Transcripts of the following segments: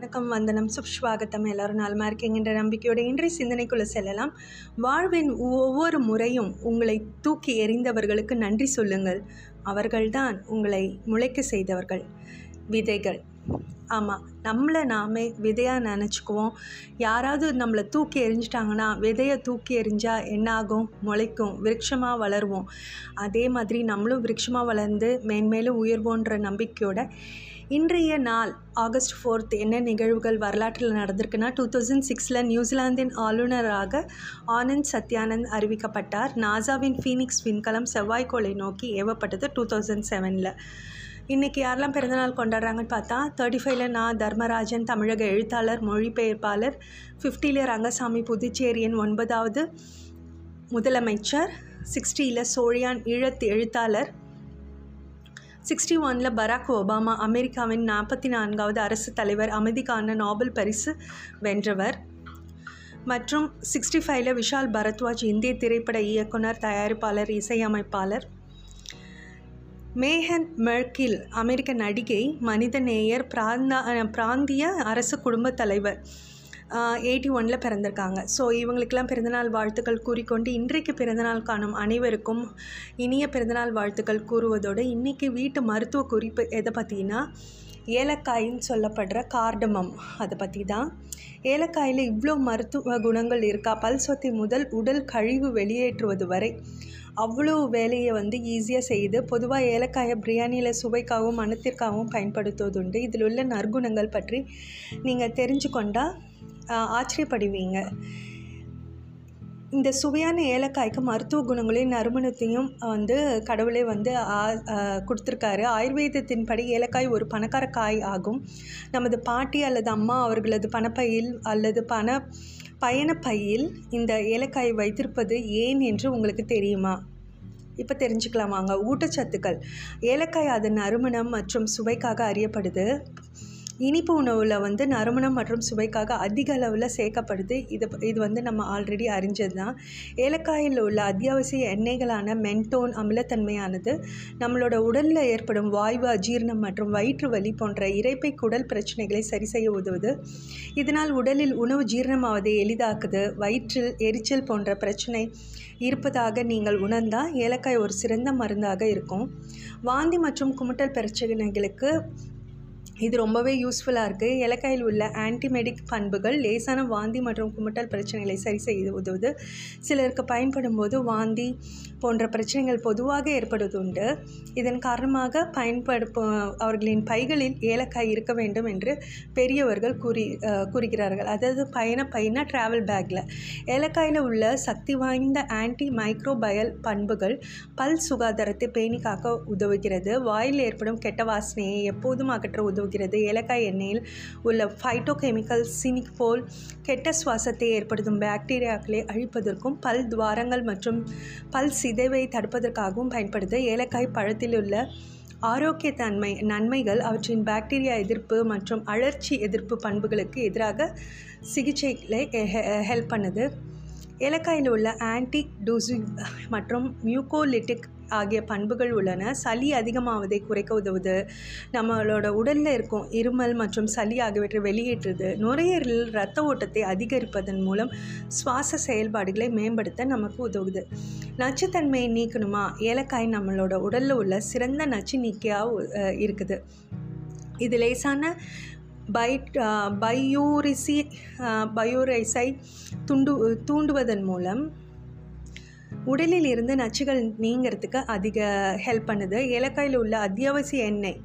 வணக்கம் வந்தனம் சுப்ஸ்வாகத்தம் எல்லாரும் இருக்கீங்க இருக்கீங்கன்ற நம்பிக்கையோட இன்றைய சிந்தனைக்குள்ளே செல்லலாம். வாழ்வின் ஒவ்வொரு முறையும் உங்களை தூக்கி எறிந்தவர்களுக்கு நன்றி சொல்லுங்கள். அவர்கள்தான் உங்களை முளைக்க செய்தவர்கள். விதைகள். ஆமாம் நம்மளை நாமே விதையாக நினச்சிக்குவோம். யாராவது நம்மளை தூக்கி எறிஞ்சிட்டாங்கன்னா விதையை தூக்கி எறிஞ்சால் என்னாகும்? முளைக்கும். விருட்சமாக வளருவோம். அதே மாதிரி நம்மளும் விருட்சமாக வளர்ந்து மேன்மேலும் உயர்வோன்ற நம்பிக்கையோட இன்றைய நாள் ஆகஸ்ட் ஃபோர்த் என்ன நிகழ்வுகள் வரலாற்றில் நடந்திருக்குன்னா டூ தௌசண்ட் சிக்ஸில் நியூசிலாந்தின் ஆளுநராக ஆனந்த் சத்யானந்த் அறிவிக்கப்பட்டார். நாசாவின் ஃபீனிக்ஸ் விண்கலம் செவ்வாய்க்கோளை நோக்கி ஏவப்பட்டது டூ தௌசண்ட் செவனில் இன்றைக்கி யாரெல்லாம் பிறந்தநாள் கொண்டாடுறாங்கன்னு பார்த்தா தேர்ட்டி ஃபைவ்ல நான் தர்மராஜன் தமிழக எழுத்தாளர் மொழிபெயர்ப்பாளர் ஃபிஃப்டியில் ரங்கசாமி புதுச்சேரியின் ஒன்பதாவது முதலமைச்சர் சிக்ஸ்டியில் சோழியான் ஈழத்து எழுத்தாளர் சிக்ஸ்டி ஒனில் பராக் ஒபாமா அமெரிக்காவின் நாற்பத்தி நான்காவது அரசு தலைவர் அமைதிக்கான நோபல் பரிசு வென்றவர். மற்றும் சிக்ஸ்டி ஃபைவ்ல விஷால் பரத்வாஜ் இந்திய திரைப்பட இயக்குனர் தயாரிப்பாளர் இசையமைப்பாளர். மேஹன் மெர்கில் அமெரிக்க நடிகை மனிதநேயர் பிராந்தா பிராந்திய அரசு குடும்பத் தலைவர். எயிட்டி ஒனில் பிறந்திருக்காங்க. ஸோ இவங்களுக்கெல்லாம் பிறந்தநாள் வாழ்த்துக்கள் கூறிக்கொண்டு இன்றைக்கு பிறந்தநாள் காணும் அனைவருக்கும் இனிய பிறந்தநாள் வாழ்த்துக்கள் கூறுவதோடு இன்றைக்கி வீட்டு மருத்துவ குறிப்பு எதை பற்றினா ஏலக்காயின்னு சொல்லப்படுற கார்டமம் அதை பற்றி தான் ஏலக்காயில் இவ்வளோ மருத்துவ குணங்கள் இருக்கா? பல் சொத்தை முதல் உடல் கழிவு வெளியேற்றுவது வரை அவ்வளோ வேலையை வந்து ஈஸியாக செய்து பொதுவாக ஏலக்காயை பிரியாணியில் சுவைக்காகவும் மனத்திற்காகவும் பயன்படுத்துவதுண்டு. இதில் உள்ள நற்குணங்கள் பற்றி நீங்கள் தெரிஞ்சுக்கொண்டால் ஆச்சரியப்படுவீங்க. இந்த சுவையான ஏலக்காய்க்கு மருத்துவ குணங்களையும் நறுமணத்தையும் வந்து கடவுளே வந்து கொடுத்துருக்காரு. ஆயுர்வேதத்தின்படி ஏலக்காய் ஒரு பணக்கார காய் ஆகும். நமது பாட்டி அல்லது அம்மா அவர்களது பணப்பையில் அல்லது பண பயணப்பையில் இந்த ஏலக்காய் வைத்திருப்பது ஏன் என்று உங்களுக்கு தெரியுமா? இப்போ தெரிஞ்சுக்கலாமாங்க. ஊட்டச்சத்துக்கள். ஏலக்காய் அதன் நறுமணம் மற்றும் சுவைக்காக அறியப்படுது. இனிப்பு உணவில் வந்து நறுமணம் மற்றும் சுவைக்காக அதிக அளவில் சேர்க்கப்படுது. இது இது வந்து நம்ம ஆல்ரெடி அறிஞ்சது தான் ஏலக்காயில் உள்ள அத்தியாவசிய எண்ணெய்களான மென்டோன் அமிலத்தன்மையானது நம்மளோட உடலில் ஏற்படும் வாய்வு அஜீரணம் மற்றும் வயிற்று வலி போன்ற இறைப்பை குடல் பிரச்சனைகளை சரி செய்ய உதவுது. இதனால் உடலில் உணவு ஜீரணமாவதை எளிதாக்குது. வயிற்றில் எரிச்சல் போன்ற பிரச்சனை இருப்பதாக நீங்கள் உணர்ந்தால் ஏலக்காய் ஒரு சிறந்த மருந்தாக இருக்கும். வாந்தி மற்றும் குமுட்டல் பிரச்சனைகளுக்கு இது ரொம்பவே யூஸ்ஃபுல்லாக இருக்குது ஏலக்காயில் உள்ள ஆன்டிமெடிக் பண்புகள் லேசான வாந்தி மற்றும் குமட்டல் பிரச்சனைகளை சரி செய்து உதவுது. சிலருக்கு பயன்படும் போது வாந்தி போன்ற பிரச்சனைகள் பொதுவாக ஏற்படுவது உண்டு இதன் காரணமாக பயன்படு அவர்களின் பைகளில் ஏலக்காய் இருக்க வேண்டும் என்று பெரியவர்கள் கூறி கூறுகிறார்கள். அதாவது பயண பையனா ட்ராவல் பேக்கில் ஏலக்காயில் உள்ள சக்தி வாய்ந்த ஆன்டி மைக்ரோபயல் பண்புகள் பல் சுகாதாரத்தை பேணி காக்க உதவுகிறது. வாயில் ஏற்படும் கெட்ட வாசனையை எப்போதும் அகற்ற உதவு போகிறது ஏலக்காய் எண்ணெயில் உள்ள ஃபைட்டோ கெமிக்கல் சினிக் போல் கெட்ட சுவாசத்தை ஏற்படுத்தும் பாக்டீரியாக்களை அழிப்பதற்கும் பல் துவாரங்கள் மற்றும் பல் சிதைவை தடுப்பதற்காகவும் பயன்படுது. ஏலக்காய் பழத்தில் உள்ள ஆரோக்கிய தன்மை நன்மைகள் அவற்றின் பாக்டீரியா எதிர்ப்பு மற்றும் அழற்சி எதிர்ப்பு பண்புகளுக்கு எதிராக சிகிச்சைகளை ஹெல்ப் பண்ணுது. ஏலக்காயில் உள்ள ஆன்டி டூசிங் மற்றும் மியூகோலிட்டிக் ஆகிய பண்புகள் உள்ளன. சளி அதிகமாவதை குறைக்க உதவுது. நம்மளோட உடலில் இருக்கும் இருமல் மற்றும் சளி ஆகியவற்றை வெளியேற்றுது. நுரையீரலில் இரத்த ஓட்டத்தை அதிகரிப்பதன் மூலம் சுவாச செயல்பாடுகளை மேம்படுத்த நமக்கு உதவுது. நச்சுத்தன்மையை நீக்கணுமா? ஏலக்காய் நம்மளோட உடலில் உள்ள சிறந்த நச்சு நீக்கியாக இருக்குது. இது லேசான பை பயோரிசி பயோரைஸை துண்டு தூண்டுவதன் மூலம் உடலில் இருந்து நச்சுகள் நீங்கிறதுக்கு அதிக ஹெல்ப் பண்ணுது. ஏலக்காயில் உள்ள அத்தியாவசிய எண்ணெய்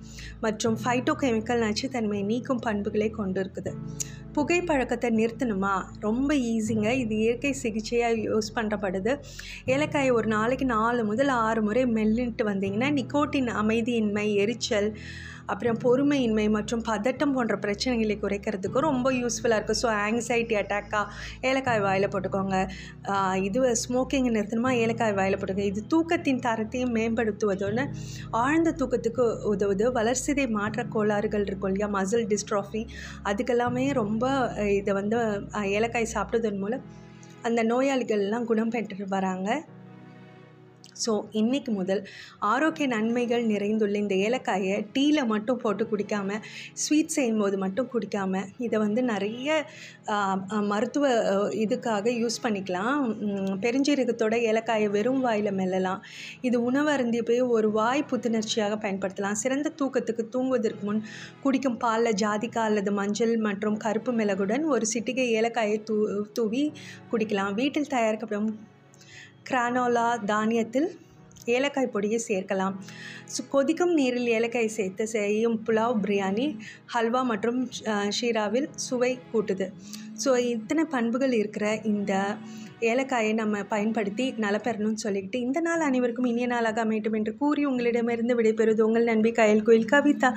மற்றும் ஃபைட்டோ கெமிக்கல் நச்சுத்தன்மை நீக்கும் பண்புகளை கொண்டு இருக்குது புகைப்பழக்கத்தை நிறுத்தணுமா? ரொம்ப ஈஸிங்க இது இயற்கை சிகிச்சையாக யூஸ் பண்ணுறப்படுது ஏலக்காயை ஒரு நாளைக்கு நாலு முதல் ஆறு முறை மெல்லிட்டு வந்தீங்கன்னா நிக்கோட்டின் அமைதியின்மை எரிச்சல் அப்புறம் பொறுமையின்மை மற்றும் பதட்டம் போன்ற பிரச்சனைகளை குறைக்கிறதுக்கு ரொம்ப யூஸ்ஃபுல்லாக இருக்குது ஸோ ஆங்ஸைட்டி அட்டாக்காக ஏலக்காய் வாயில் போட்டுக்கோங்க. இது ஸ்மோக்கிங் நிறுத்தணுமா? ஏலக்காய் வாயில் போட்டுக்கோங்க. இது தூக்கத்தின் தரத்தையும் மேம்படுத்துவதோடு ஆழ்ந்த தூக்கத்துக்கு உதவுது. வளர்சிதை மாற்ற கோளாறுகள் இருக்கும் இல்லையா? மசில் டிஸ்ட்ராஃபி அதுக்கெல்லாமே ரொம்ப இதை வந்து ஏலக்காய் சாப்பிட்டதன் மூலம் அந்த நோயாளிகள்லாம் குணம் பெற்று வராங்க. ஸோ இன்றைக்கு முதல் ஆரோக்கிய நன்மைகள் நிறைந்துள்ள இந்த ஏலக்காயை டீயில் மட்டும் போட்டு குடிக்காமல் ஸ்வீட் செய்யும்போது மட்டும் குடிக்காமல் இதை வந்து நிறைய மருத்துவ இதுக்காக யூஸ் பண்ணிக்கலாம். பெருஞ்சீரகத்தோட ஏலக்காயை வெறும் வாயில் மெல்லலாம். இது உணவருந்தி போய் ஒரு வாய் புத்துணர்ச்சியாக பயன்படுத்தலாம். சிறந்த தூக்கத்துக்கு தூங்குவதற்கு முன் குடிக்கும் பாலில் ஜாதிக்காய் அல்லது மஞ்சள் மற்றும் கருப்பு மிளகுடன் ஒரு சிட்டிகை ஏலக்காயை தூ தூவி குடிக்கலாம். வீட்டில் தயாரிக்கப்படும் கிரானோலா தானியத்தில் ஏலக்காய் பொடியை சேர்க்கலாம். ஸோ கொதிக்கும் நீரில் ஏலக்காய் சேர்த்து செய்யும் புலாவ் பிரியாணி ஹல்வா மற்றும் ஷீராவில் சுவை கூட்டுது. ஸோ இத்தனை பண்புகள் இருக்கிற இந்த ஏலக்காயை நம்ம பயன்படுத்தி நலப்பெறணும்னு சொல்லிக்கிட்டு இந்த நாள் அனைவருக்கும் இனிய நாளாக அமையட்டும் என்று கூறி உங்களிடமிருந்து விடைபெறுவது உங்கள் நண்பி கயல் கோயில் கவிதா.